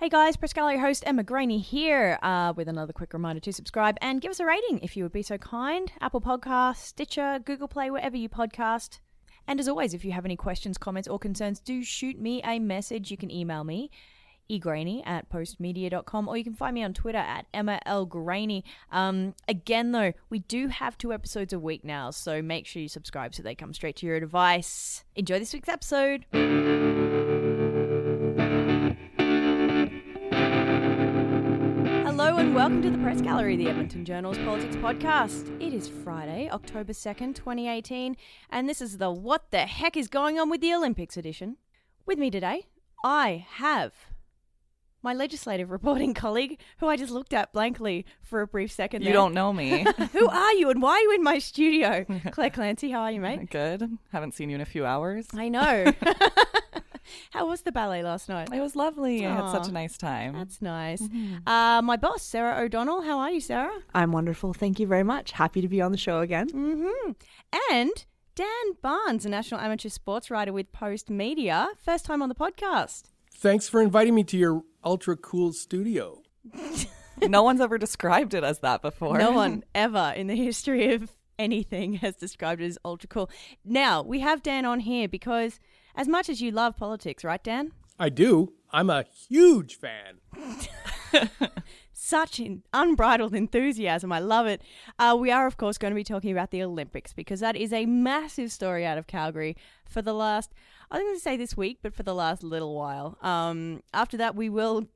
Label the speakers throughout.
Speaker 1: Hey guys, Press Gallery host Emma Graney here uh, with another quick reminder to subscribe and give us a rating if you would be so kind. Apple Podcasts, Stitcher, Google Play, wherever you podcast. And as always, if you have any questions, comments, or concerns, do shoot me a message. You can email me, egraney at postmedia.com, or you can find me on Twitter at Emma L. Graney. Um, again, though, we do have two episodes a week now, so make sure you subscribe so they come straight to your device. Enjoy this week's episode. And welcome to the Press Gallery, the Edmonton Journal's politics podcast. It is Friday, October 2nd, 2018, and this is the What the Heck is Going On with the Olympics edition. With me today, I have my legislative reporting colleague, who I just looked at blankly for a brief second.
Speaker 2: You
Speaker 1: there.
Speaker 2: don't know me.
Speaker 1: who are you and why are you in my studio? Clare Clancy, how are you, mate?
Speaker 2: Good. Haven't seen you in a few hours.
Speaker 1: I know. How was the ballet last night?
Speaker 2: It was lovely. I had such a nice time.
Speaker 1: That's nice. Uh, my boss, Sarah O'Donnell. How are you, Sarah?
Speaker 3: I'm wonderful. Thank you very much. Happy to be on the show again.
Speaker 1: Mm-hmm. And Dan Barnes, a national amateur sports writer with Post Media, first time on the podcast.
Speaker 4: Thanks for inviting me to your ultra cool studio.
Speaker 2: no one's ever described it as that before.
Speaker 1: No one ever in the history of anything has described it as ultra cool. Now, we have Dan on here because as much as you love politics, right, Dan?
Speaker 4: I do. I'm a huge fan.
Speaker 1: Such an unbridled enthusiasm. I love it. Uh, we are, of course, going to be talking about the Olympics because that is a massive story out of Calgary for the last, I was going to say this week, but for the last little while. Um, after that, we will,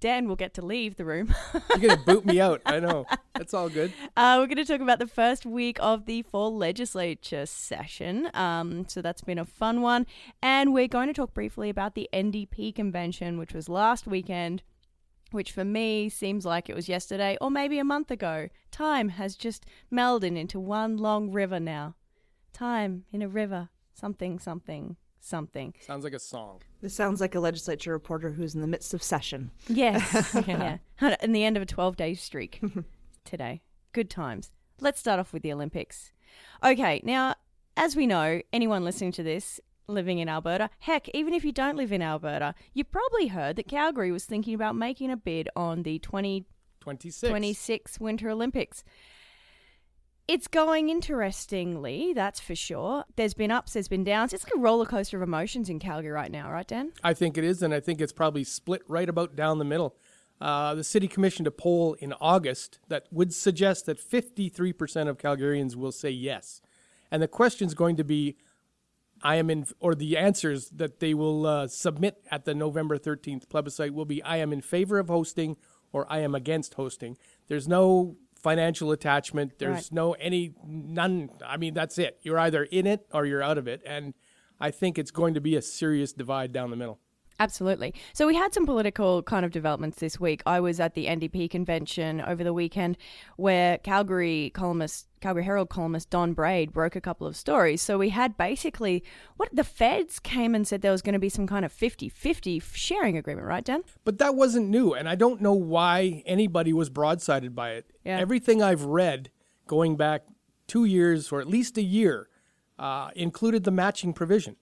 Speaker 1: Dan will get to leave the room.
Speaker 4: You're going to boot me out. I know. That's all good.
Speaker 1: Uh, we're going to talk about the first week of the fall legislature session. Um, so that's been a fun one. And we're going to talk briefly about the NDP convention, which was last weekend, which for me seems like it was yesterday or maybe a month ago. Time has just melded into one long river now. Time in a river. Something, something, something.
Speaker 4: Sounds like a song.
Speaker 3: This sounds like a legislature reporter who's in the midst of session.
Speaker 1: Yes. yeah. And the end of a 12 day streak today. Good times. Let's start off with the Olympics. Okay, now, as we know, anyone listening to this living in Alberta, heck, even if you don't live in Alberta, you probably heard that Calgary was thinking about making a bid on the 2026
Speaker 4: 26.
Speaker 1: Winter Olympics. It's going interestingly, that's for sure. There's been ups, there's been downs. It's like a roller coaster of emotions in Calgary right now, right, Dan?
Speaker 4: I think it is, and I think it's probably split right about down the middle. Uh, the city commissioned a poll in August that would suggest that 53% of Calgarians will say yes. And the question's going to be I am in, or the answers that they will uh, submit at the November 13th plebiscite will be I am in favor of hosting or I am against hosting. There's no financial attachment. There's
Speaker 1: Right.
Speaker 4: no any, none. I mean, that's it. You're either in it or you're out of it. And I think it's going to be a serious divide down the middle.
Speaker 1: Absolutely. So we had some political kind of developments this week. I was at the NDP convention over the weekend where Calgary columnist Calgary Herald columnist Don Braid broke a couple of stories. So we had basically what the feds came and said there was going to be some kind of 50-50 sharing agreement, right, Dan?
Speaker 4: But that wasn't new, and I don't know why anybody was broadsided by it.
Speaker 1: Yeah.
Speaker 4: Everything I've read going back two years or at least a year uh, included the matching provision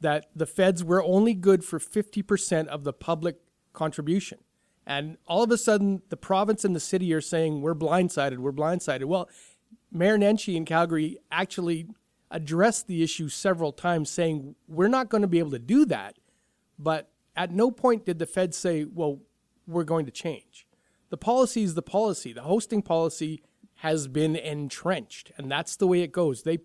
Speaker 4: that the feds were only good for 50% of the public contribution. And all of a sudden, the province and the city are saying, we're blindsided, we're blindsided. Well, Mayor Nenshi in Calgary actually addressed the issue several times, saying, we're not going to be able to do that. But at no point did the Fed say, well, we're going to change. The policy is the policy. The hosting policy has been entrenched, and that's the way it goes. They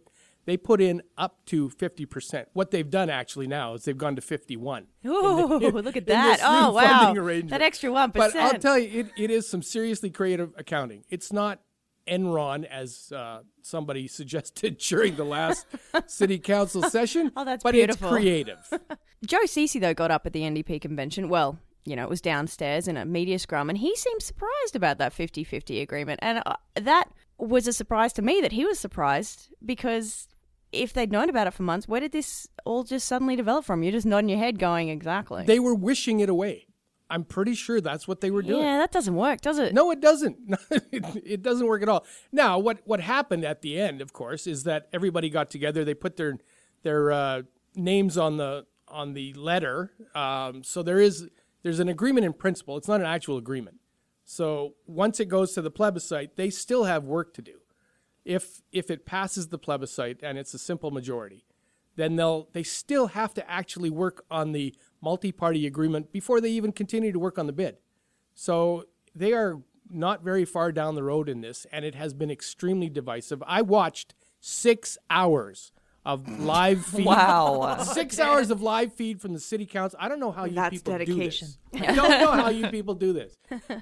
Speaker 4: they put in up to 50%. What they've done actually now is they've gone to 51.
Speaker 1: Oh, look at that. Oh, wow. That extra 1%.
Speaker 4: But I'll tell you, it, it is some seriously creative accounting. It's not Enron, as uh, somebody suggested during the last city council session.
Speaker 1: Oh, that's
Speaker 4: but
Speaker 1: beautiful.
Speaker 4: it's creative.
Speaker 1: Joe Ceci, though, got up at the NDP convention. Well, you know, it was downstairs in a media scrum, and he seemed surprised about that 50 50 agreement. And uh, that was a surprise to me that he was surprised because if they'd known about it for months, where did this all just suddenly develop from? You're just nodding your head, going, exactly.
Speaker 4: they were wishing it away. I'm pretty sure that's what they were doing.
Speaker 1: yeah, that doesn't work, does it?
Speaker 4: No, it doesn't. it, it doesn't work at all. Now, what what happened at the end, of course, is that everybody got together. They put their their uh, names on the on the letter. Um, so there is there's an agreement in principle. It's not an actual agreement. So once it goes to the plebiscite, they still have work to do. If if it passes the plebiscite and it's a simple majority, then they'll they still have to actually work on the multi-party agreement before they even continue to work on the bid. So they are not very far down the road in this, and it has been extremely divisive. I watched six hours of live feed.
Speaker 2: Wow.
Speaker 4: Six hours of live feed from the city council. I don't know how you
Speaker 3: That's
Speaker 4: people
Speaker 3: dedication.
Speaker 4: do this. I don't know how you people do this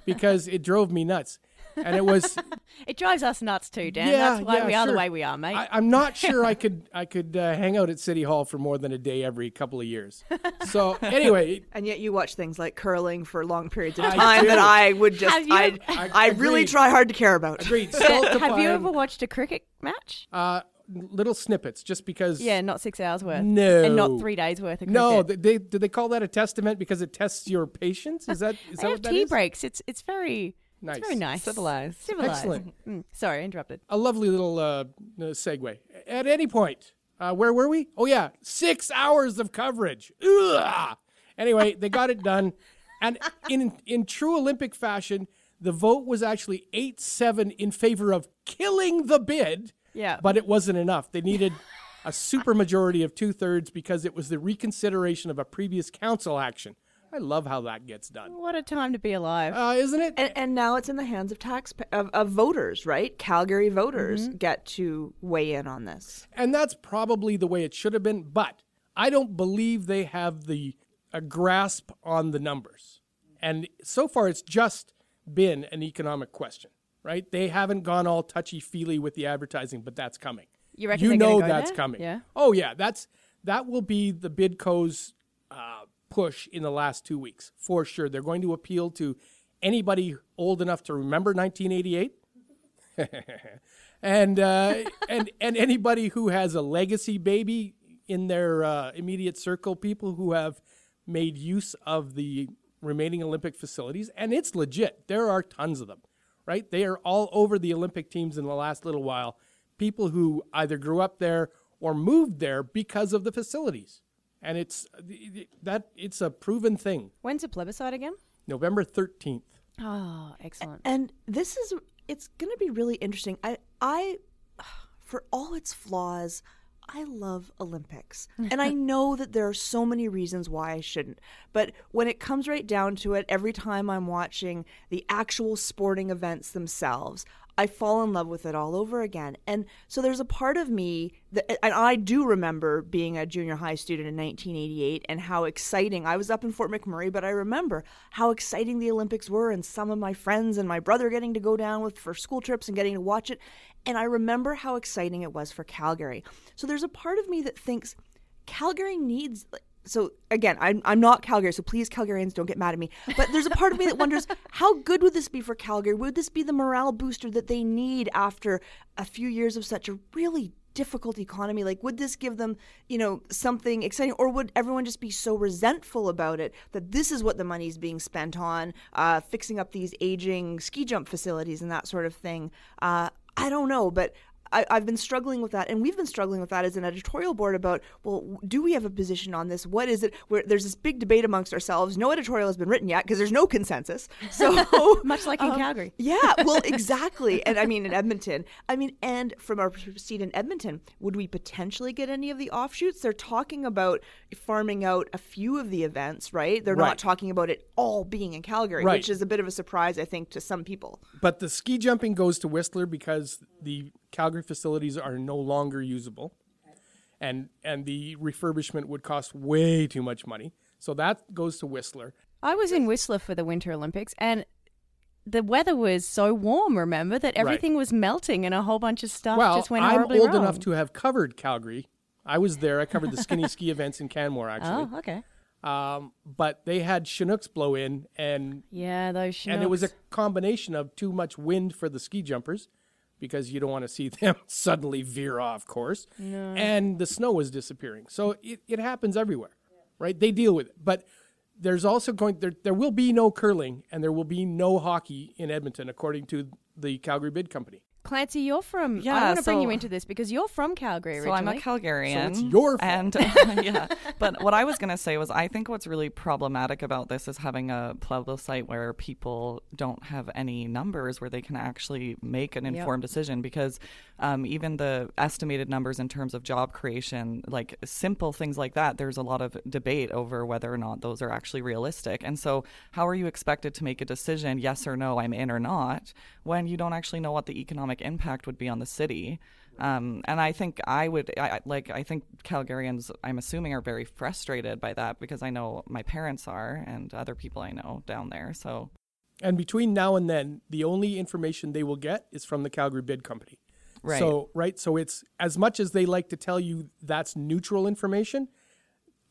Speaker 4: because it drove me nuts. And it was
Speaker 1: It drives us nuts too, Dan.
Speaker 4: Yeah,
Speaker 1: That's why
Speaker 4: yeah,
Speaker 1: we are the way we are, mate.
Speaker 4: I, I'm not sure I could I could uh, hang out at City Hall for more than a day every couple of years. So anyway,
Speaker 3: And yet you watch things like curling for long periods of
Speaker 4: I
Speaker 3: time
Speaker 4: do.
Speaker 3: that I would just
Speaker 1: you
Speaker 3: I
Speaker 1: ever-
Speaker 4: I
Speaker 3: I really try hard to care about.
Speaker 4: agreed.
Speaker 1: Have you ever watched a cricket match?
Speaker 4: uh, little snippets just because?
Speaker 1: Yeah, not six hours worth.
Speaker 4: No.
Speaker 1: And not three days worth of cricket.
Speaker 4: No, they, they do they call that a testament because it tests your patience? Is that is
Speaker 1: they
Speaker 4: that
Speaker 1: have
Speaker 4: what that
Speaker 1: tea
Speaker 4: is?
Speaker 1: breaks. It's it's very
Speaker 4: Nice.
Speaker 1: It's very nice.
Speaker 2: Civilized.
Speaker 1: Civilized.
Speaker 4: Excellent.
Speaker 1: Mm, sorry, interrupted.
Speaker 4: a lovely little uh, uh, segue. At any point, uh, where were we? Oh yeah, six hours of coverage. Ugh. Anyway, they got it done, and in in true Olympic fashion, the vote was actually eight seven in favor of killing the bid.
Speaker 1: Yeah.
Speaker 4: but it wasn't enough. They needed a supermajority of two thirds because it was the reconsideration of a previous council action. I love how that gets done,
Speaker 1: What a time to be alive.
Speaker 4: uh, isn't it?
Speaker 3: And, and now it's in the hands of tax of, of voters, right? Calgary voters get to weigh in on this.
Speaker 4: And that's probably the way it should have been, but I don't believe they have the a grasp on the numbers. And so far it's just been an economic question, right? They haven't gone all touchy-feely with the advertising, but that's coming.
Speaker 1: You reckon
Speaker 4: you know
Speaker 1: go
Speaker 4: that's
Speaker 1: there?
Speaker 4: coming.
Speaker 1: Yeah.
Speaker 4: Oh yeah, that's that will be the Bidco's uh, push in the last 2 weeks. For sure. They're going to appeal to anybody old enough to remember 1988 and uh, and and anybody who has a legacy baby in their uh, immediate circle, people who have made use of the remaining Olympic facilities, and it's legit. There are tons of them, right? They are all over the Olympic teams in the last little while. People who either grew up there or moved there because of the facilities, and it's that it's a proven thing.
Speaker 1: When's the plebiscite again?
Speaker 4: November thirteenth.
Speaker 1: Oh, excellent.
Speaker 3: And this is it's going to be really interesting. I I for all its flaws, I love Olympics. and I know that there are so many reasons why I shouldn't. But when it comes right down to it, every time I'm watching the actual sporting events themselves, I fall in love with it all over again. And so there's a part of me that, and I do remember being a junior high student in 1988 and how exciting I was up in Fort McMurray, but I remember how exciting the Olympics were and some of my friends and my brother getting to go down with for school trips and getting to watch it. And I remember how exciting it was for Calgary. So there's a part of me that thinks Calgary needs so again, I'm, I'm not Calgary, so please Calgarians don't get mad at me. But there's a part of me that wonders how good would this be for Calgary? Would this be the morale booster that they need after a few years of such a really difficult economy? Like, would this give them, you know, something exciting, or would everyone just be so resentful about it that this is what the money's being spent on, uh, fixing up these aging ski jump facilities and that sort of thing? Uh, I don't know, but I, I've been struggling with that, and we've been struggling with that as an editorial board about, well, do we have a position on this? What is it? Where there's this big debate amongst ourselves. No editorial has been written yet because there's no consensus. So
Speaker 1: Much like in
Speaker 3: um,
Speaker 1: Calgary.
Speaker 3: yeah, well, exactly. And I mean, in Edmonton, I mean, and from our seat in Edmonton, would we potentially get any of the offshoots? They're talking about farming out a few of the events, right? They're
Speaker 4: Right.
Speaker 3: not talking about it all being in Calgary,
Speaker 4: Right.
Speaker 3: which is a bit of a surprise, I think, to some people.
Speaker 4: But the ski jumping goes to Whistler because the Calgary facilities are no longer usable, and and the refurbishment would cost way too much money. So that goes to Whistler.
Speaker 1: I was in Whistler for the Winter Olympics and the weather was so warm, remember, that everything was melting and a whole bunch of stuff
Speaker 4: well,
Speaker 1: just went
Speaker 4: I'm
Speaker 1: horribly
Speaker 4: old
Speaker 1: wrong.
Speaker 4: enough to have covered Calgary. I was there. I covered the skinny ski events in Canmore actually.
Speaker 1: Oh, okay.
Speaker 4: Um, but they had Chinooks blow in, and
Speaker 1: Yeah, those
Speaker 4: and it was a combination of too much wind for the ski jumpers because you don't want to see them suddenly veer off course. And the snow was disappearing. So it, it happens everywhere right? They deal with it. But there's also going there, there will be no curling and there will be no hockey in edmonton according to the calgary bid company
Speaker 1: Clancy, you're from.
Speaker 2: Yeah, I
Speaker 1: want to bring you into this because you're from Calgary
Speaker 2: So I'm a Calgarian.
Speaker 4: So it's your fault.
Speaker 2: And yeah, but what I was going to say was I think what's really problematic about this is having a plebiscite where people don't have any numbers where they can actually make an
Speaker 1: Yep.
Speaker 2: informed decision because um, even the estimated numbers in terms of job creation, like simple things like that, there's a lot of debate over whether or not those are actually realistic. And so, how are you expected to make a decision, yes or no, I'm in or not, when you don't actually know what the economic impact would be on the city? Um, and I think I would I, I- like I think Calgarians I'm assuming are very frustrated by that because I know my parents are and other people I know down there. So
Speaker 4: And between now and then, the only information they will get is from the Calgary Bid Company.
Speaker 2: Right.
Speaker 4: So, right. So it's as much as they like to tell you that's neutral information,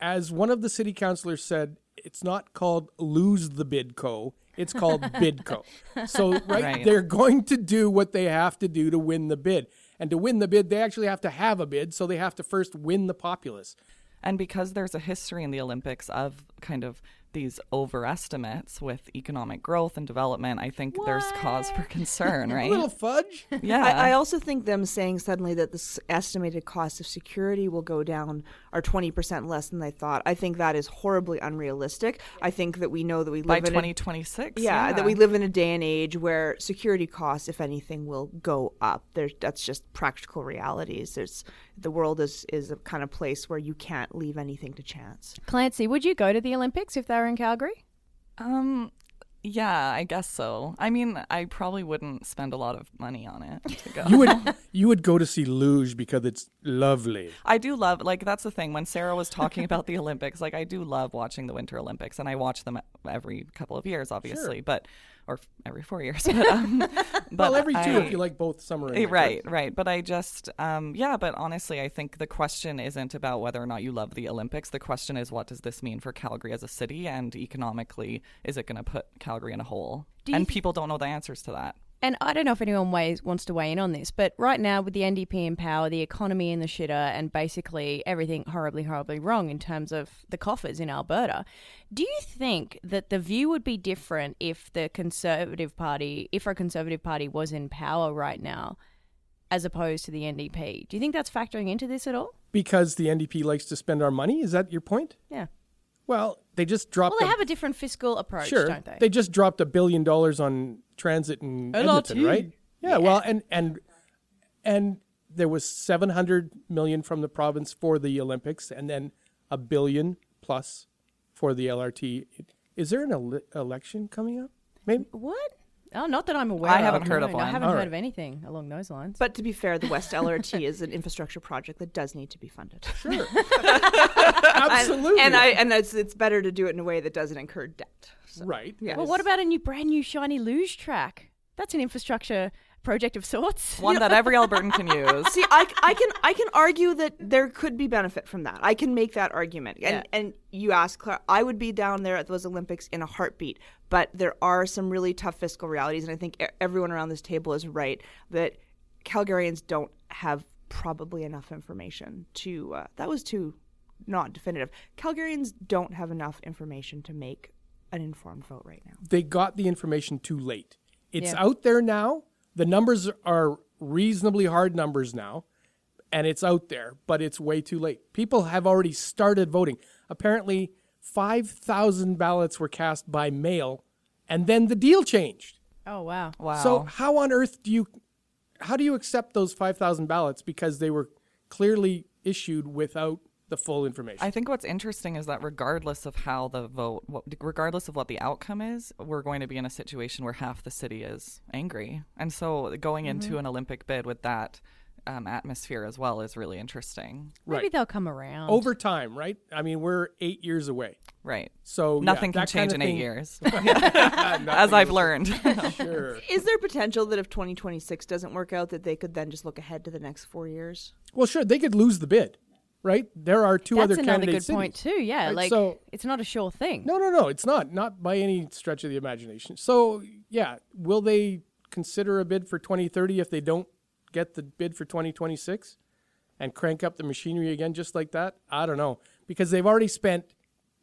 Speaker 4: as one of the city councilors said, it's not called lose the bid co. It's called bidco. So right,
Speaker 2: Right.
Speaker 4: they're going to do what they have to do to win the bid. And to win the bid, they actually have to have a bid, so they have to first win the populace.
Speaker 2: and because there's a history in the Olympics of kind of these overestimates with economic growth and development, I think there's cause for concern, right?
Speaker 4: A
Speaker 2: right?
Speaker 4: little fudge.
Speaker 2: yeah.
Speaker 3: I, I also think them saying suddenly that the estimated cost of security will go down are 20% less than they thought. I think that is horribly unrealistic. I think that we know that we
Speaker 2: by
Speaker 3: live in a,
Speaker 2: 2026.
Speaker 3: yeah, that we live in a day and age where security costs, if anything, will go up. There's that's just practical realities. There's the world is is a kind of place where you can't leave anything to chance.
Speaker 1: Clancy, would you go to the Olympics if they were in Calgary?
Speaker 2: Um, yeah, I guess so. I mean, I probably wouldn't spend a lot of money on it to go.
Speaker 4: You would you would go to see luge because it's lovely.
Speaker 2: I do love like that's the thing when Sarah was talking about the Olympics like I do love watching the Winter Olympics and I watch them every couple of years obviously but or every 4 years but um but
Speaker 4: well, every two
Speaker 2: I-
Speaker 4: if you like both summer and
Speaker 2: Eh,
Speaker 4: winter.
Speaker 2: Right, right. But I just, um, yeah, but honestly, I think the question isn't about whether or not you love the Olympics. The question is, what does this mean for Calgary as a city? And economically, is it going to put Calgary in a hole?
Speaker 1: Do
Speaker 2: And people don't know the answers to that.
Speaker 1: And I don't know if anyone weighs, wants to weigh in on this, but right now with the NDP in power, the economy in the shitter, and basically everything horribly, horribly wrong in terms of the coffers in Alberta, do you think that the view would be different if the Conservative Party, if a Conservative Party was in power right now, as opposed to the NDP? Do you think that's factoring into this at all?
Speaker 4: Because the NDP likes to spend our money. Is that your point?
Speaker 1: Yeah.
Speaker 4: Well, they just dropped.
Speaker 1: Well, they
Speaker 4: a-
Speaker 1: have a different fiscal approach,
Speaker 4: sure.
Speaker 1: don't they?
Speaker 4: They just dropped a billion dollars on transit in Edmonton,
Speaker 1: LRT.
Speaker 4: right? Yeah, Well, and and and there was seven hundred million from the province for the Olympics, and then a billion plus for the LRT. Is there an ele- election coming up? Maybe.
Speaker 1: what? Oh, not that I'm aware
Speaker 2: I
Speaker 1: of.
Speaker 2: haven't heard of one.
Speaker 1: I haven't
Speaker 4: All
Speaker 1: heard
Speaker 4: right.
Speaker 1: of anything along those lines.
Speaker 3: But to be fair, the West LRT is an infrastructure project that does need to be funded.
Speaker 4: Sure.
Speaker 3: And-
Speaker 4: Absolutely.
Speaker 3: And, I and it's it's better to do it in a way that doesn't incur debt. So,
Speaker 4: right.
Speaker 3: Yeah.
Speaker 1: Well, what about a new, brand new, shiny luge track? That's an infrastructure project of sorts.
Speaker 2: One that every Albertan can use.
Speaker 3: See, I, I can I can argue that there could be benefit from that. I can make that argument. And
Speaker 1: Yeah.
Speaker 3: and you ask Clare, I would be down there at those Olympics in a heartbeat. But there are some really tough fiscal realities, and I think e- everyone around this table is right that Calgarians don't have probably enough information to. Uh, that was too not definitive. Calgarians don't have enough information to make an informed vote right now.
Speaker 4: they got the information too late. It's
Speaker 1: Yeah.
Speaker 4: out there now. The numbers are reasonably hard numbers now, and it's out there, but it's way too late. People have already started voting. Apparently, 5,000 ballots were cast by mail, and then the deal changed.
Speaker 1: Oh wow.
Speaker 2: Wow.
Speaker 4: So, how on earth do you how do you accept those 5,000 ballots because they were clearly issued without the full information?
Speaker 2: I think what's interesting is that regardless of how the vote, what, regardless of what the outcome is, we're going to be in a situation where half the city is angry. And so going into an Olympic bid with that um, atmosphere as well is really interesting.
Speaker 1: Maybe
Speaker 4: Right.
Speaker 1: they'll come around.
Speaker 4: Over time, right? I mean, we're 8 years away.
Speaker 2: Right.
Speaker 4: So, yeah,
Speaker 2: Nothing can change
Speaker 4: kind
Speaker 2: in
Speaker 4: of
Speaker 2: eight years, as I've learned.
Speaker 4: Sure.
Speaker 3: Is there potential that if 2026 doesn't work out, that they could then just look ahead to the next four years?
Speaker 4: Well, sure, they could lose the bid, right? There are two
Speaker 1: That's
Speaker 4: other
Speaker 1: another
Speaker 4: candidate
Speaker 1: good point too. Yeah,
Speaker 4: Right,
Speaker 1: like
Speaker 4: so-
Speaker 1: it's not a sure thing.
Speaker 4: No, no, no, it's not. Not by any stretch of the imagination. So, yeah, will they consider a bid for 2030 if they don't get the bid for 2026 and crank up the machinery again just like that? I don't know because they've already spent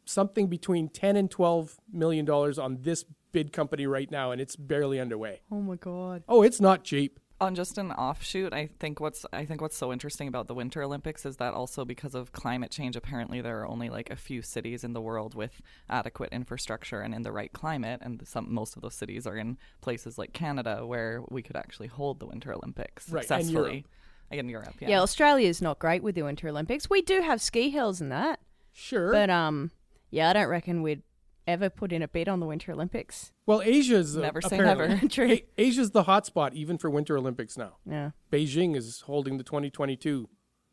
Speaker 4: something between 10 and 12 million dollars on this bid company right now and it's barely underway.
Speaker 1: Oh my god.
Speaker 4: Oh, it's not cheap.
Speaker 2: On just an offshoot, I think what's I think what's so interesting about the Winter Olympics is that also because of climate change, apparently there are only like a few cities in the world with adequate infrastructure and in the right climate, and some most of those cities are in places like Canada where we could actually hold the Winter Olympics
Speaker 4: Right, and
Speaker 2: successfully. In Europe, yeah.
Speaker 1: Yeah, is not great with the Winter Olympics. We do have ski hills and that,
Speaker 4: Sure.
Speaker 1: but um, yeah, I don't reckon we'd ever put in a bid on the Winter Olympics.
Speaker 4: well, Asia's uh,
Speaker 2: Never say never.
Speaker 1: True.
Speaker 4: A- Asia's the hotspot even for Winter Olympics now.
Speaker 1: Yeah.
Speaker 4: Beijing is holding the 2022,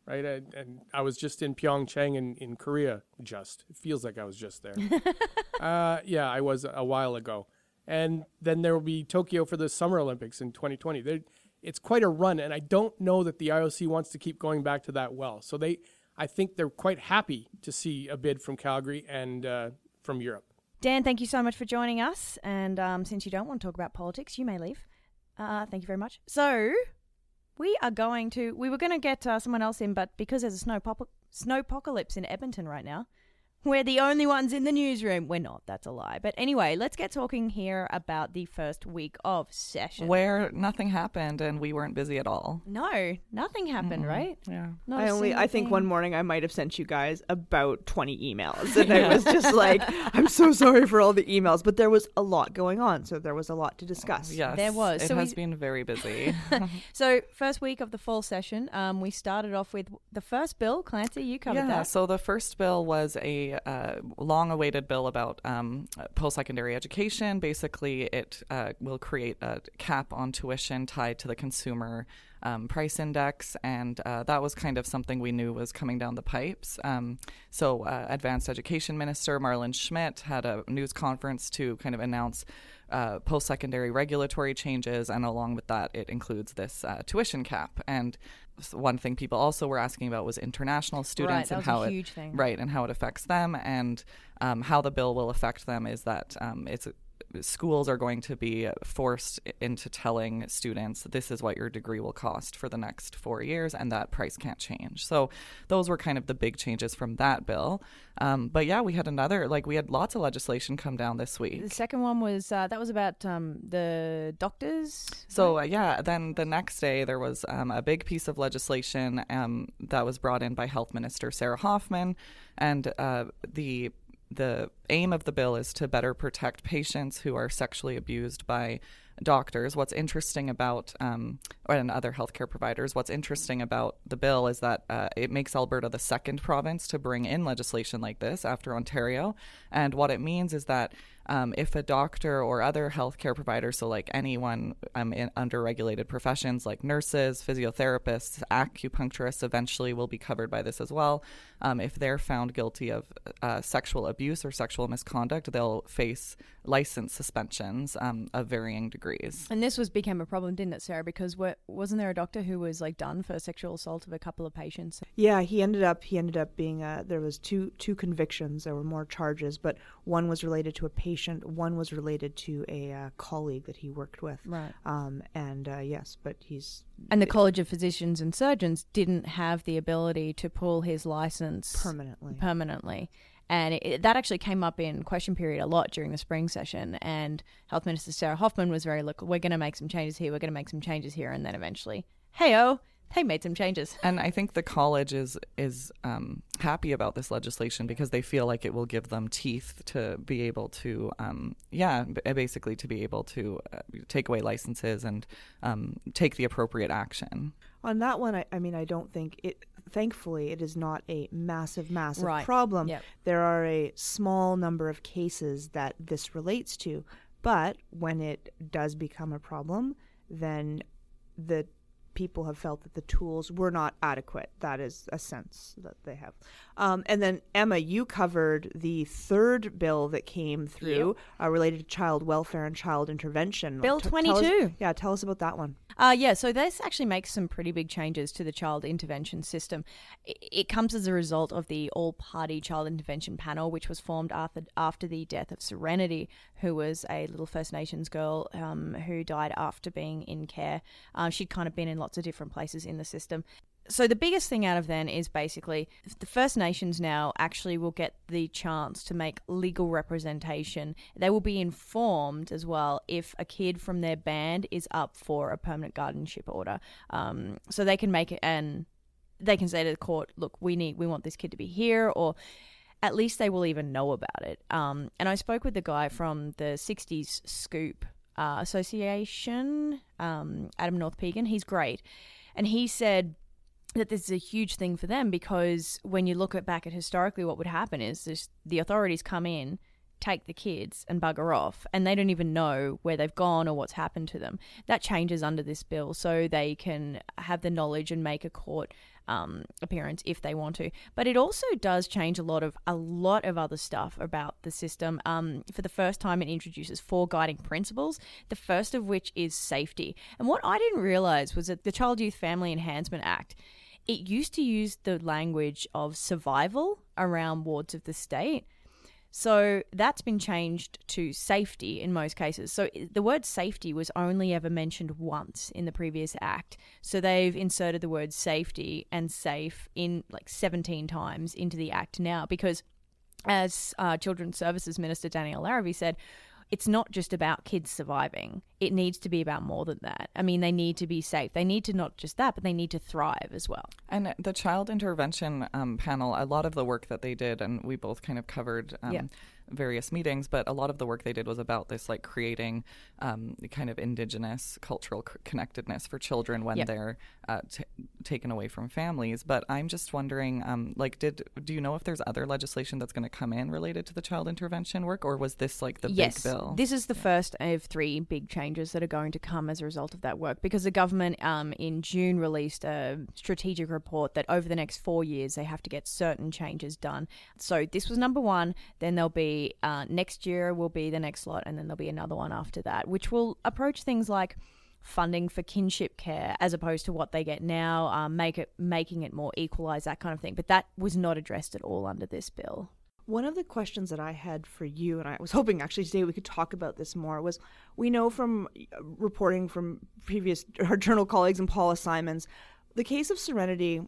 Speaker 4: right? And, and I was just in Pyeongchang in, in Korea. Just it feels like I was just there. uh, yeah, I was a while ago. And then there will be Tokyo for the Summer Olympics in 2020. There, it's quite a run, and I don't know that the IOC wants to keep going back to that well. So they, I think they're quite happy to see a bid from Calgary and uh, from Europe.
Speaker 1: Dan, thank you so much for joining us. And um, since you don't want to talk about politics, you may leave. Uh, thank you very much. So, we are going to. We were going to get uh, someone else in, but because there's a snow snowpocalypse in Edmonton right now, we're the only ones in the newsroom. We're not. That's a lie. But anyway, let's get talking here about the first week of session.
Speaker 2: where nothing happened and we weren't busy at all.
Speaker 1: no, nothing happened, right?
Speaker 2: Yeah.
Speaker 1: Not
Speaker 3: I
Speaker 1: a
Speaker 3: only,
Speaker 1: single
Speaker 3: I think
Speaker 1: thing.
Speaker 3: one morning I might have sent you guys about 20 emails. And I was just like, I'm so sorry for all the emails. But there was a lot going on. So there was a lot to discuss.
Speaker 2: Yes.
Speaker 1: There was.
Speaker 2: It
Speaker 1: So
Speaker 2: has
Speaker 1: we-
Speaker 2: been very busy.
Speaker 1: So, first week of the fall session, um, we started off with the first bill. Clancy, you covered
Speaker 2: yeah,
Speaker 1: that.
Speaker 2: so the first bill was a uh, long awaited bill about um, post secondary education. Basically, it uh, will create a cap on tuition tied to the consumer um, price index, and uh, that was kind of something we knew was coming down the pipes. Um, so, uh, Advanced Education Minister Marlin Schmidt had a news conference to kind of announce. Uh, post secondary regulatory changes, and along with that, it includes this uh, tuition cap. And one thing people also were asking about was international students
Speaker 1: that
Speaker 2: and how
Speaker 1: huge
Speaker 2: it
Speaker 1: thing.
Speaker 2: right and how it affects them and um, how the bill will affect them is that um, it's schools are going to be forced into telling students this is what your degree will cost for the next four years and that price can't change. So those were kind of the big changes from that bill. Um, but yeah we had another like we had lots of legislation come down this week.
Speaker 1: The second one was uh, that was about um, the doctors.
Speaker 2: So uh, yeah, then the next day there was um, a big piece of legislation um, that was brought in by Health Minister Sarah Hoffman, and uh, the the aim of the bill is to better protect patients who are sexually abused by doctors. What's interesting about um, and other healthcare providers. What's interesting about the bill is that uh, it makes Alberta the second province to bring in legislation like this after Ontario, and what it means is that um, if a doctor or other healthcare provider, so like anyone um, in under regulated professions like nurses, physiotherapists, acupuncturists, eventually will be covered by this as well. Um, if they're found guilty of uh, sexual abuse or sexual misconduct, they'll face license suspensions um, of varying degrees.
Speaker 1: And this was became a problem, didn't it, Sarah? Because wa- wasn't there a doctor who was like done for sexual assault of a couple of patients?
Speaker 3: Yeah, he ended up he ended up being uh, there was two two convictions. There were more charges, but one was related to a patient, one was related to a uh, colleague that he worked with.
Speaker 1: Right.
Speaker 3: Um, and uh, yes, but he's
Speaker 1: And the College of Physicians and Surgeons didn't have the ability to pull his license
Speaker 3: permanently.
Speaker 1: permanently. And it, that actually came up in question period a lot during the spring session. And Health Minister Sarah Hoffman was very, look, we're going to make some changes here, we're going to make some changes here. And then eventually, hey, oh, they made some changes.
Speaker 2: And I think the college is is um, happy about this legislation because they feel like it will give them teeth to be able to, um, yeah, basically to be able to uh, take away licenses and um, take the appropriate action.
Speaker 3: On that one, I, I mean, I don't think it. Thankfully, it is not a massive, massive
Speaker 1: Right.
Speaker 3: problem.
Speaker 1: Yep.
Speaker 3: There are a small number of cases that this relates to, but when it does become a problem, then the people have felt that the tools were not adequate. That is a sense that they have. Um, and then Emma, you covered the third bill that came through uh, related to child welfare and child intervention.
Speaker 1: Bill
Speaker 3: T-
Speaker 1: 22.
Speaker 3: yeah, tell us about that one.
Speaker 1: Uh, yeah, so this actually makes some pretty big changes to the child intervention system. I- It comes as a result of the all party child intervention panel, which was formed after, after the death of Serenity, who was a little First Nations girl um, who died after being in care. Uh, she'd kind of been in lots of different places in the system. So the biggest thing out of then is basically the First Nations now actually will get the chance to make legal representation. They will be informed as well if a kid from their band is up for a permanent guardianship order. Um, so they can make it and they can say to the court, "Look, we need, we want this kid to be here," or at least they will even know about it. Um, and I spoke with the guy from the '60s Scoop uh, Association, um, Adam North Peigan. He's great, and he said that this is a huge thing for them because when you look at back at historically what would happen is this, the authorities come in take the kids and bugger off and they don't even know where they've gone or what's happened to them. That changes under this bill so they can have the knowledge and make a court um, appearance if they want to. But it also does change a lot of a lot of other stuff about the system. Um, for the first time it introduces four guiding principles the first of which is safety. And what i didn't realize was that the child youth family enhancement act it used to use the language of survival around wards of the state. So that's been changed to safety in most cases. So the word safety was only ever mentioned once in the previous act. So they've inserted the word safety and safe in like 17 times into the act now because, as uh, Children's Services Minister Danielle Larivee said, it's not just about kids surviving. It needs to be about more than that. I mean, they need to be safe. They need to not just that, but they need to thrive as well.
Speaker 2: And the child intervention um, panel, a lot of the work that they did, and we both kind of covered um,
Speaker 1: Yeah.
Speaker 2: Various meetings, but a lot of the work they did was about this, like creating um, kind of indigenous cultural c- connectedness for children when
Speaker 1: Yeah.
Speaker 2: they're uh, t- taken away from families. But I'm just wondering, um, like, did do you know if there's other legislation that's going to come in related to the child intervention work, or was this like the
Speaker 1: yes,
Speaker 2: big bill?
Speaker 1: this is the first of three big changes that are going to come as a result of that work because the government um, in June released a strategic report that over the next four years they have to get certain changes done. So this was number one. Then there'll be uh, next year will be the next lot, and then there'll be another one after that, which will approach things like funding for kinship care as opposed to what they get now, um, make it making it more equalized, that kind of thing. But that was not addressed at all under this bill.
Speaker 3: One of the questions that I had for you, and I was hoping actually today we could talk about this more, was we know from uh, reporting from previous our journal colleagues and Paula Simons, the case of Serenity.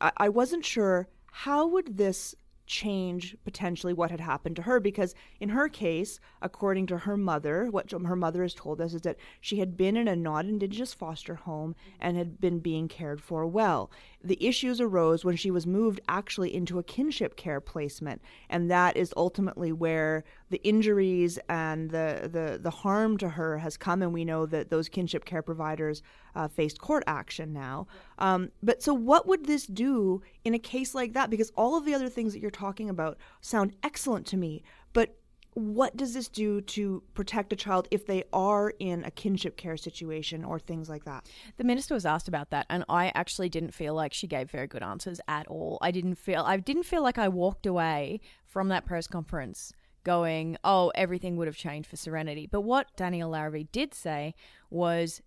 Speaker 3: I, I wasn't sure how would this change potentially what had happened to her because in her case according to her mother what her mother has told us is that she had been in a non-indigenous foster home and had been being cared for well. The issues arose when she was moved actually into a kinship care placement and that is ultimately where the injuries and the the, the harm to her has come and we know that those kinship care providers uh, faced court action now um, but so what would this do in a case like that because all of the other things that you're talking about sound excellent to me but what does this do to protect a child if they are in a kinship care situation or things like that
Speaker 1: The minister was asked about that, and I actually didn't feel like she gave very good answers at all. I didn't feel I didn't feel like I walked away from that press conference going, "Oh, everything would have changed for Serenity." But what Danielle Larivee did say was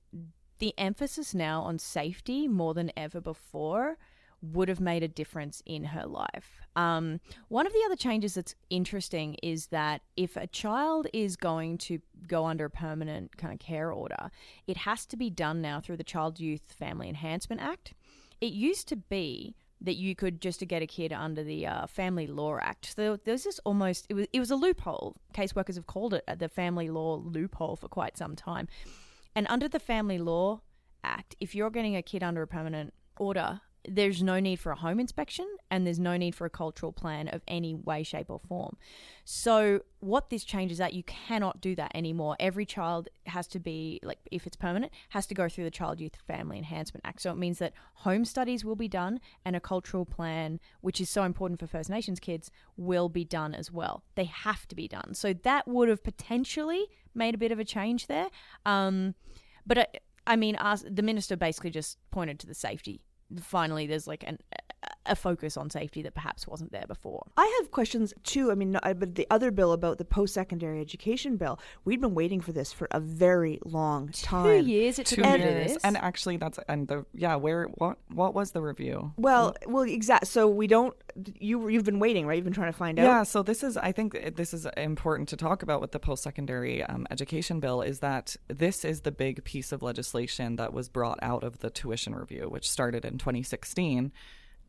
Speaker 1: the emphasis now on safety more than ever before would have made a difference in her life. Um, one of the other changes that's interesting is that if a child is going to go under a permanent kind of care order, it has to be done now through the Child Youth Family Enhancement Act. It used to be that you could just to get a kid under the uh, Family Law Act. So there's this almost it was it was a loophole. Caseworkers have called it uh, the Family Law loophole for quite some time. And under the Family Law Act, if you're getting a kid under a permanent order, there's no need for a home inspection and there's no need for a cultural plan of any way, shape, or form. So, what this changes that you cannot do that anymore. Every child has to be, like, if it's permanent, has to go through the Child Youth Family Enhancement Act. So, it means that home studies will be done and a cultural plan, which is so important for First Nations kids, will be done as well. They have to be done. So, that would have potentially made a bit of a change there. Um, but I, I mean, us, the minister basically just pointed to the safety. Finally, there's like an a focus on safety that perhaps wasn't there before.
Speaker 3: I have questions too. I mean, but the other bill about the post-secondary education bill, we'd been waiting for this for a very long time.
Speaker 1: Two years it took
Speaker 2: Two
Speaker 1: them to do
Speaker 2: years,
Speaker 1: this.
Speaker 2: and actually, that's and the yeah. Where what what was the review?
Speaker 3: Well, well, exact. So we don't. You you've been waiting, right? You've been trying to find out.
Speaker 2: Yeah, so this is, I think this is important to talk about with the post secondary um, education bill is that this is the big piece of legislation that was brought out of the tuition review, which started in 2016.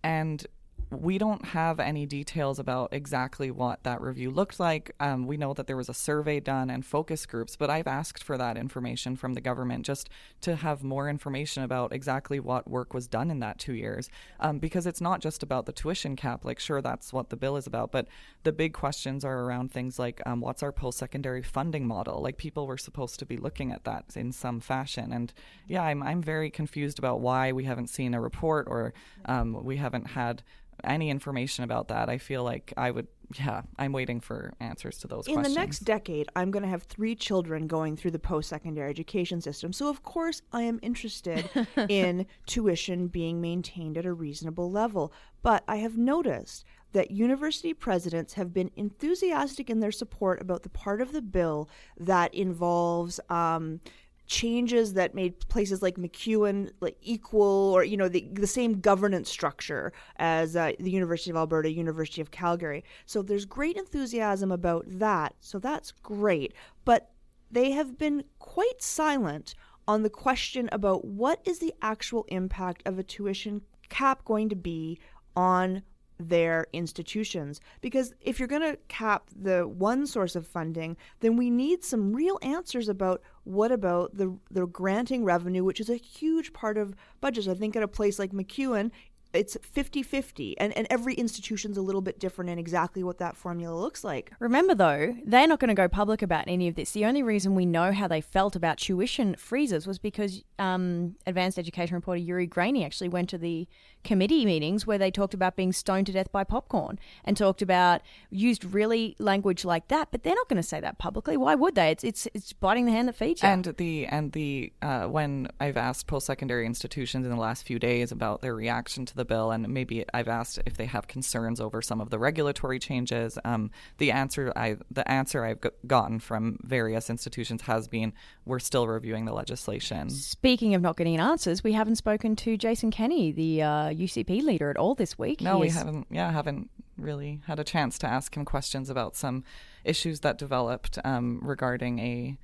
Speaker 2: And we don't have any details about exactly what that review looked like. Um, we know that there was a survey done and focus groups, but I've asked for that information from the government just to have more information about exactly what work was done in that two years. Um, because it's not just about the tuition cap. Like, sure, that's what the bill is about, but the big questions are around things like um, what's our post secondary funding model? Like, people were supposed to be looking at that in some fashion. And yeah, I'm, I'm very confused about why we haven't seen a report or um, we haven't had any information about that. I feel like I would, yeah, I'm waiting for answers to those
Speaker 3: In
Speaker 2: questions.
Speaker 3: the next decade, I'm going to have three children going through the post secondary education system. So, of course, I am interested in tuition being maintained at a reasonable level. But I have noticed that university presidents have been enthusiastic in their support about the part of the bill that involves. Um, changes that made places like MacEwan like equal or you know the, the same governance structure as uh, the University of Alberta, University of Calgary. So there's great enthusiasm about that. So that's great, but they have been quite silent on the question about what is the actual impact of a tuition cap going to be on their institutions. Because if you're going to cap the one source of funding then we need some real answers about what about the the granting revenue which is a huge part of budgets. I think at a place like MacEwan it's 50-50 and, and every institution's a little bit different in exactly what that formula looks like
Speaker 1: Remember, though, they're not going to go public about any of this. The only reason we know how they felt about tuition freezes was because um, advanced education reporter Yuri Graney actually went to the committee meetings where they talked about being stoned to death by popcorn and talked about used really language like that. But they're not going to say that publicly. Why would they? It's it's it's biting the hand that feeds you.
Speaker 2: And the and the uh, when I've asked post secondary institutions in the last few days about their reaction to the bill, and maybe I've asked if they have concerns over some of the regulatory changes. Um, the answer I the answer I've g- gotten from various institutions has been we're still reviewing the legislation.
Speaker 1: Speaking of not getting answers, we haven't spoken to Jason Kenney, the uh, UCP leader, at all this week.
Speaker 2: No,
Speaker 1: He
Speaker 2: we
Speaker 1: is-
Speaker 2: haven't. Yeah, haven't really had a chance to ask him questions about some issues that developed um, regarding a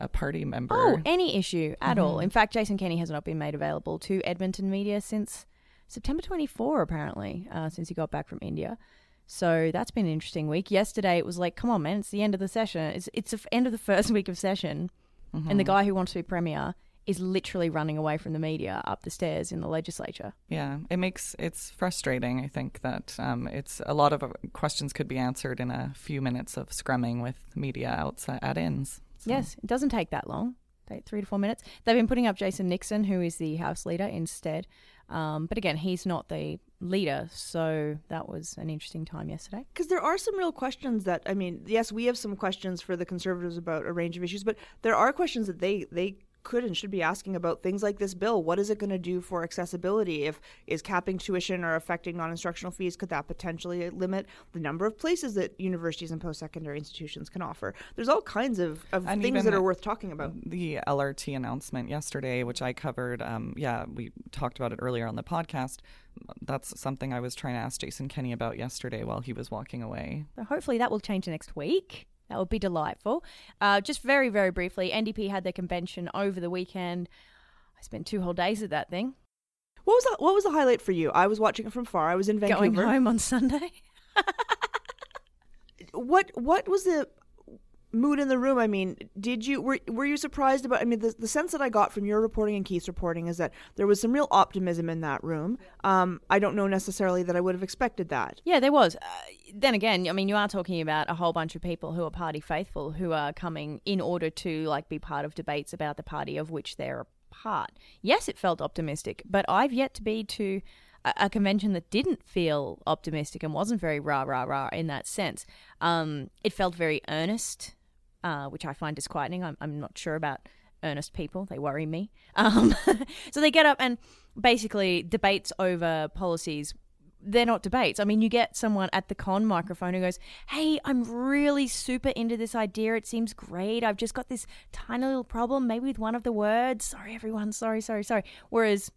Speaker 2: a party member.
Speaker 1: Oh, any issue at
Speaker 2: Mm-hmm.
Speaker 1: all. In fact, Jason Kenney has not been made available to Edmonton media since September 24, apparently, uh, since he got back from India. So that's been an interesting week. Yesterday, it was like, come on, man, it's the end of the session. It's it's the end of the first week of session,
Speaker 2: Mm-hmm.
Speaker 1: and the guy who wants to be premier is literally running away from the media up the stairs in the legislature.
Speaker 2: Yeah, it makes it's frustrating. I think that um, it's a lot of uh, questions could be answered in a few minutes of scrumming with media outside at ins. So-
Speaker 1: Yes, it doesn't take that long. Three to four minutes. They've been putting up Jason Nixon, who is the House leader, instead. Um, but again, he's not the leader, so that was an interesting time yesterday.
Speaker 3: because there are some real questions that I mean, yes, we have some questions for the conservatives about a range of issues, but there are questions that they they could and should be asking about things like this bill. What is it going to do for accessibility? If is capping tuition or affecting non-instructional fees, could that potentially limit the number of places that universities and post-secondary institutions can offer? There's all kinds of, of
Speaker 2: And
Speaker 3: things that are worth talking about.
Speaker 2: The LRT announcement yesterday, which I covered, um, yeah, we talked about it earlier on the podcast. That's something I was trying to ask Jason Kenney about yesterday while he was walking away.
Speaker 1: So hopefully that will change next week. That would be delightful. Uh, just very, very briefly, NDP had their convention over the weekend. I spent two whole days at that thing.
Speaker 3: What was the, what was the highlight for you? I was watching it from far. I was in Vancouver.
Speaker 1: Going home on Sunday.
Speaker 3: what what was the mood in the room? I mean, did you were were you surprised about? I mean, the the sense that I got from your reporting and Keith's reporting is that there was some real optimism in that room. Um, I don't know necessarily that I would have expected that.
Speaker 1: Yeah, there was. Uh, then again, I mean, you are talking about a whole bunch of people who are party faithful who are coming in order to like be part of debates about the party of which they're a part. Yes, it felt optimistic, but I've yet to be to a, convention that didn't feel optimistic and wasn't very rah rah rah in that sense. Um, it felt very earnest, uh, which I find disquieting. I'm, I'm not sure about earnest people; they worry me. Um, so they get up and basically debates over policies they're not debates. I mean, you get someone at the con microphone who goes, Hey, I'm really super into this idea. It seems great. I've just got this tiny little problem, maybe with one of the words. Sorry, everyone. Sorry, sorry, sorry. Whereas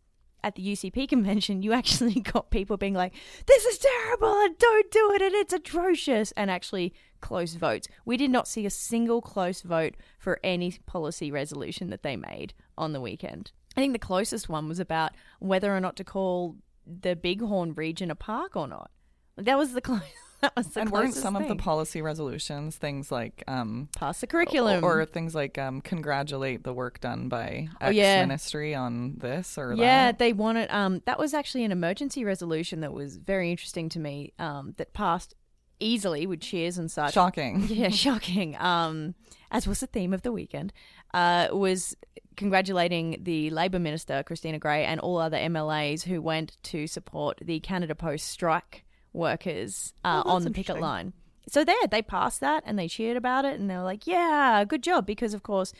Speaker 1: at the UCP convention, you actually got people being like, This is terrible and don't do it and it's atrocious, and actually close votes. We did not see a single close vote for any policy resolution that they made on the weekend. I think the closest one was about whether or not to call the Bighorn region a park or not. That was the close. That was the
Speaker 2: and weren't some of the policy resolutions things like um,
Speaker 1: pass the curriculum
Speaker 2: or, or things like um, congratulate the work done by
Speaker 1: Oh,
Speaker 2: X
Speaker 1: yeah.
Speaker 2: ministry on this or that.
Speaker 1: Yeah,
Speaker 2: that?
Speaker 1: they wanted. Um, that was actually an emergency resolution that was very interesting to me. Um, that passed easily with cheers and such.
Speaker 2: Shocking.
Speaker 1: Yeah, shocking. Um, as was the theme of the weekend, uh, was congratulating the Labor Minister Christina Gray and all other MLAs who went to support the Canada Post strike workers uh,
Speaker 3: Oh,
Speaker 1: on the picket line. So there, they passed that and they cheered about it and they were like, "Yeah, good job!" Because of course,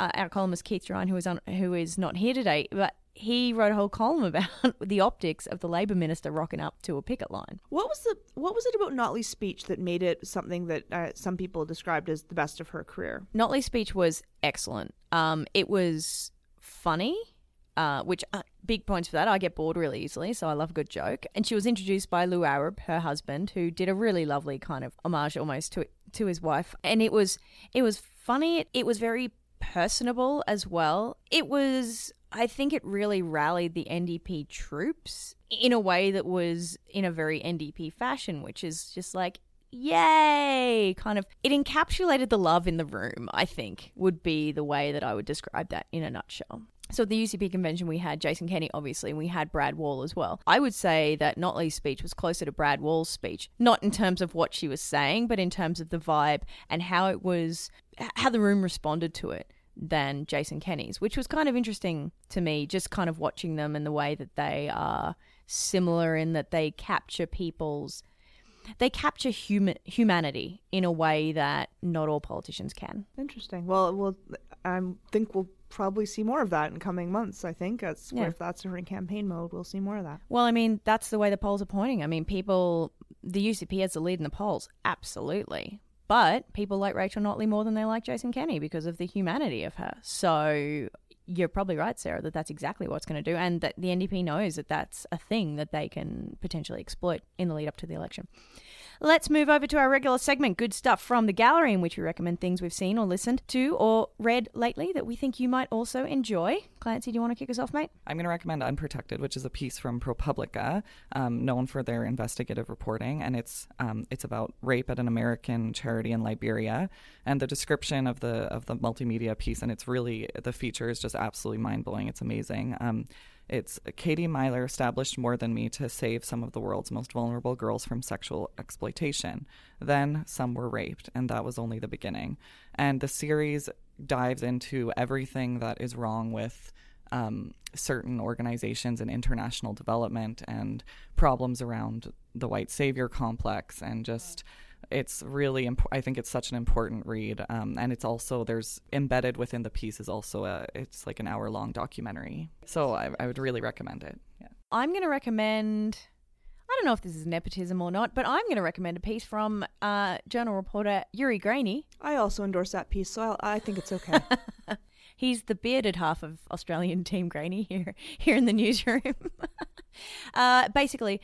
Speaker 1: uh, our columnist Keith Gerein, who is on, who is not here today, but he wrote a whole column about the optics of the Labor Minister rocking up to a picket line.
Speaker 3: What was the what was it about Notley's speech that made it something that uh, some people described as the best of her career?
Speaker 1: Notley's speech was excellent. Um, it was funny, uh, which uh, big points for that. I get bored really easily, so I love a good joke. And she was introduced by Lou Arab, her husband, who did a really lovely kind of homage almost to to his wife. And it was it was funny. It, it was very personable as well. It was. I think it really rallied the NDP troops in a way that was in a very NDP fashion, which is just like, yay kind of it encapsulated the love in the room i think would be the way that i would describe that in a nutshell so at the UCP convention, we had Jason Kenney, obviously, and we had Brad Wall as well. I would say that Notley's speech was closer to Brad Wall's speech, not in terms of what she was saying, but in terms of the vibe and how it was, how the room responded to it than Jason Kenney's, which was kind of interesting to me, just kind of watching them and the way that they are similar in that they capture people's they capture human humanity in a way that not all politicians can.
Speaker 3: Interesting. Well, we'll I think we'll probably see more of that in coming months. I think that's
Speaker 1: Yeah.
Speaker 3: if that's her in campaign mode, we'll see more of that.
Speaker 1: Well, I mean, that's the way the polls are pointing. I mean, people, the UCP has the lead in the polls, absolutely. But people like Rachel Notley more than they like Jason Kenney because of the humanity of her. So you're probably right, Sarah, that that's exactly what's going to do, and that the NDP knows that that's a thing that they can potentially exploit in the lead up to the election. Let's move over to our regular segment, Good Stuff from the Gallery, in which we recommend things we've seen or listened to or read lately that we think you might also enjoy. Clancy, do you want to kick us off, mate?
Speaker 2: I'm going to recommend Unprotected, which is a piece from ProPublica, um, known for their investigative reporting, and it's um, it's about rape at an American charity in Liberia. And the description of the of the multimedia piece, and it's really the feature is just absolutely mind blowing. It's amazing. Um, it's Katie Meyler established more than me to save some of the world's most vulnerable girls from sexual exploitation. Then some were raped, and that was only the beginning. And the series dives into everything that is wrong with um, certain organizations and international development and problems around the white savior complex and just it's really imp- i think it's such an important read um, and it's also there's embedded within the piece is also a it's like an hour long documentary so I, I would really recommend it yeah
Speaker 1: I'm going to recommend. I don't know if this is nepotism or not, but I'm going to recommend a piece from uh, journal reporter Juris Graney.
Speaker 3: I also endorse that piece, so I'll, I think it's okay.
Speaker 1: He's the bearded half of Australian Team Graney here here in the newsroom. uh, basically,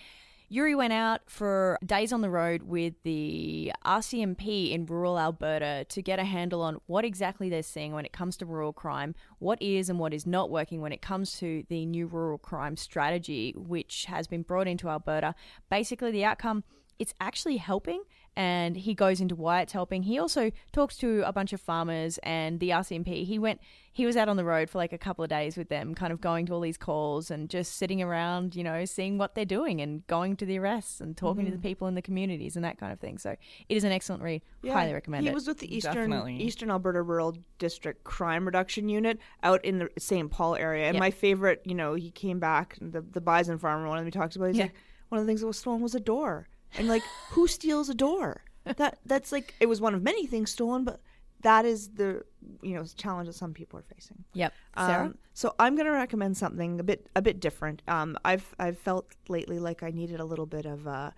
Speaker 1: Juris went out for days on the road with the RCMP in rural Alberta to get a handle on what exactly they're seeing when it comes to rural crime, what is and what is not working when it comes to the new rural crime strategy, which has been brought into Alberta. Basically, the outcome it's actually helping and he goes into why it's helping. He also talks to a bunch of farmers and the RCMP. He went he was out on the road for like a couple of days with them, kind of going to all these calls and just sitting around, you know, seeing what they're doing and going to the arrests and talking to the mm-hmm. people in the communities and that kind of thing. So it is an excellent read. Highly recommend
Speaker 3: he
Speaker 1: it.
Speaker 3: was with the Eastern
Speaker 2: Definitely.
Speaker 3: Eastern Alberta Rural District Crime Reduction Unit out in the St. Paul area. And
Speaker 1: Yeah.
Speaker 3: my favorite, you know, he came back, the the bison farmer, one of them he talks about. He's
Speaker 1: Yeah.
Speaker 3: like, one of the things that was stolen was a door, and like, who steals a door? That that's like it was one of many things stolen, but that is the you know challenge that some people are facing.
Speaker 1: Yep. Sarah?
Speaker 3: Um, so I'm going to recommend something a bit a bit different. Um, I've I've felt lately like I needed a little bit of uh,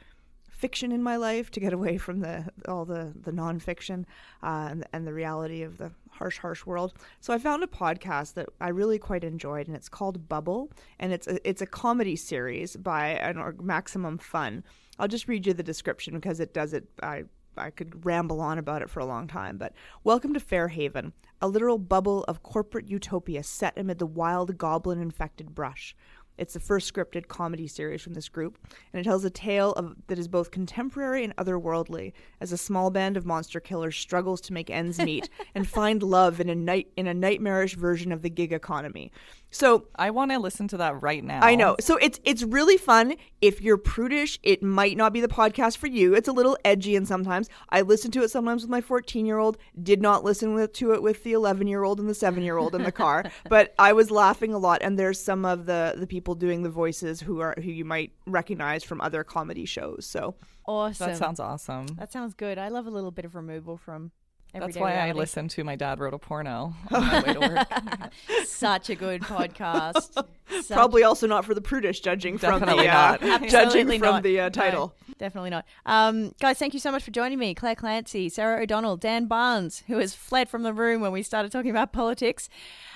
Speaker 3: fiction in my life to get away from the all the the nonfiction uh, and, and the reality of the harsh harsh world. So I found a podcast that I really quite enjoyed, and it's called Bubble, and it's a, it's a comedy series by an or Maximum Fun. I'll just read you the description because it does it. I I could ramble on about it for a long time, but welcome to Fairhaven, a literal bubble of corporate utopia set amid the wild goblin infected brush. It's the first scripted comedy series from this group, and it tells a tale of, that is both contemporary and otherworldly as a small band of monster killers struggles to make ends meet and find love in a night in a nightmarish version of the gig economy. So
Speaker 2: I want to listen to that right now.
Speaker 3: I know. So it's it's really fun. If you're prudish, it might not be the podcast for you. It's a little edgy and sometimes I listen to it sometimes with my 14-year-old. Did not listen with, to it with the 11-year-old and the 7-year-old in the car, but I was laughing a lot and there's some of the the people doing the voices who are who you might recognize from other comedy shows. So
Speaker 1: awesome.
Speaker 2: That sounds awesome.
Speaker 1: That sounds good. I love a little bit of removal from
Speaker 2: That's
Speaker 1: everyday
Speaker 2: why I listen to My Dad Wrote a Porno on my way to work.
Speaker 1: Such a good podcast. Such-
Speaker 3: probably also not for the prudish judging from the
Speaker 2: Definitely
Speaker 3: uh, judging from
Speaker 1: not.
Speaker 3: the uh,
Speaker 1: No,
Speaker 3: title.
Speaker 1: definitely not. Um, guys, thank you so much for joining me. Clare Clancy, Sarah O'Donnell, Dan Barnes, who has fled from the room when we started talking about politics.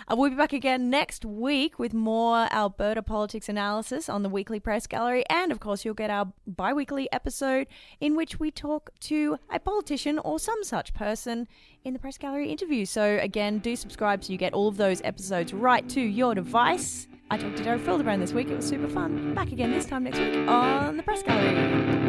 Speaker 1: Uh, we'll be back again next week with more Alberta politics analysis on the weekly press gallery. And of course, you'll get our bi weekly episode in which we talk to a politician or some such person in the press gallery interview. So, again, do subscribe so you get all of those episodes right to your device. I talked to Derek Fildebrandt this week. It was super fun. Back again this time next week on the press gallery.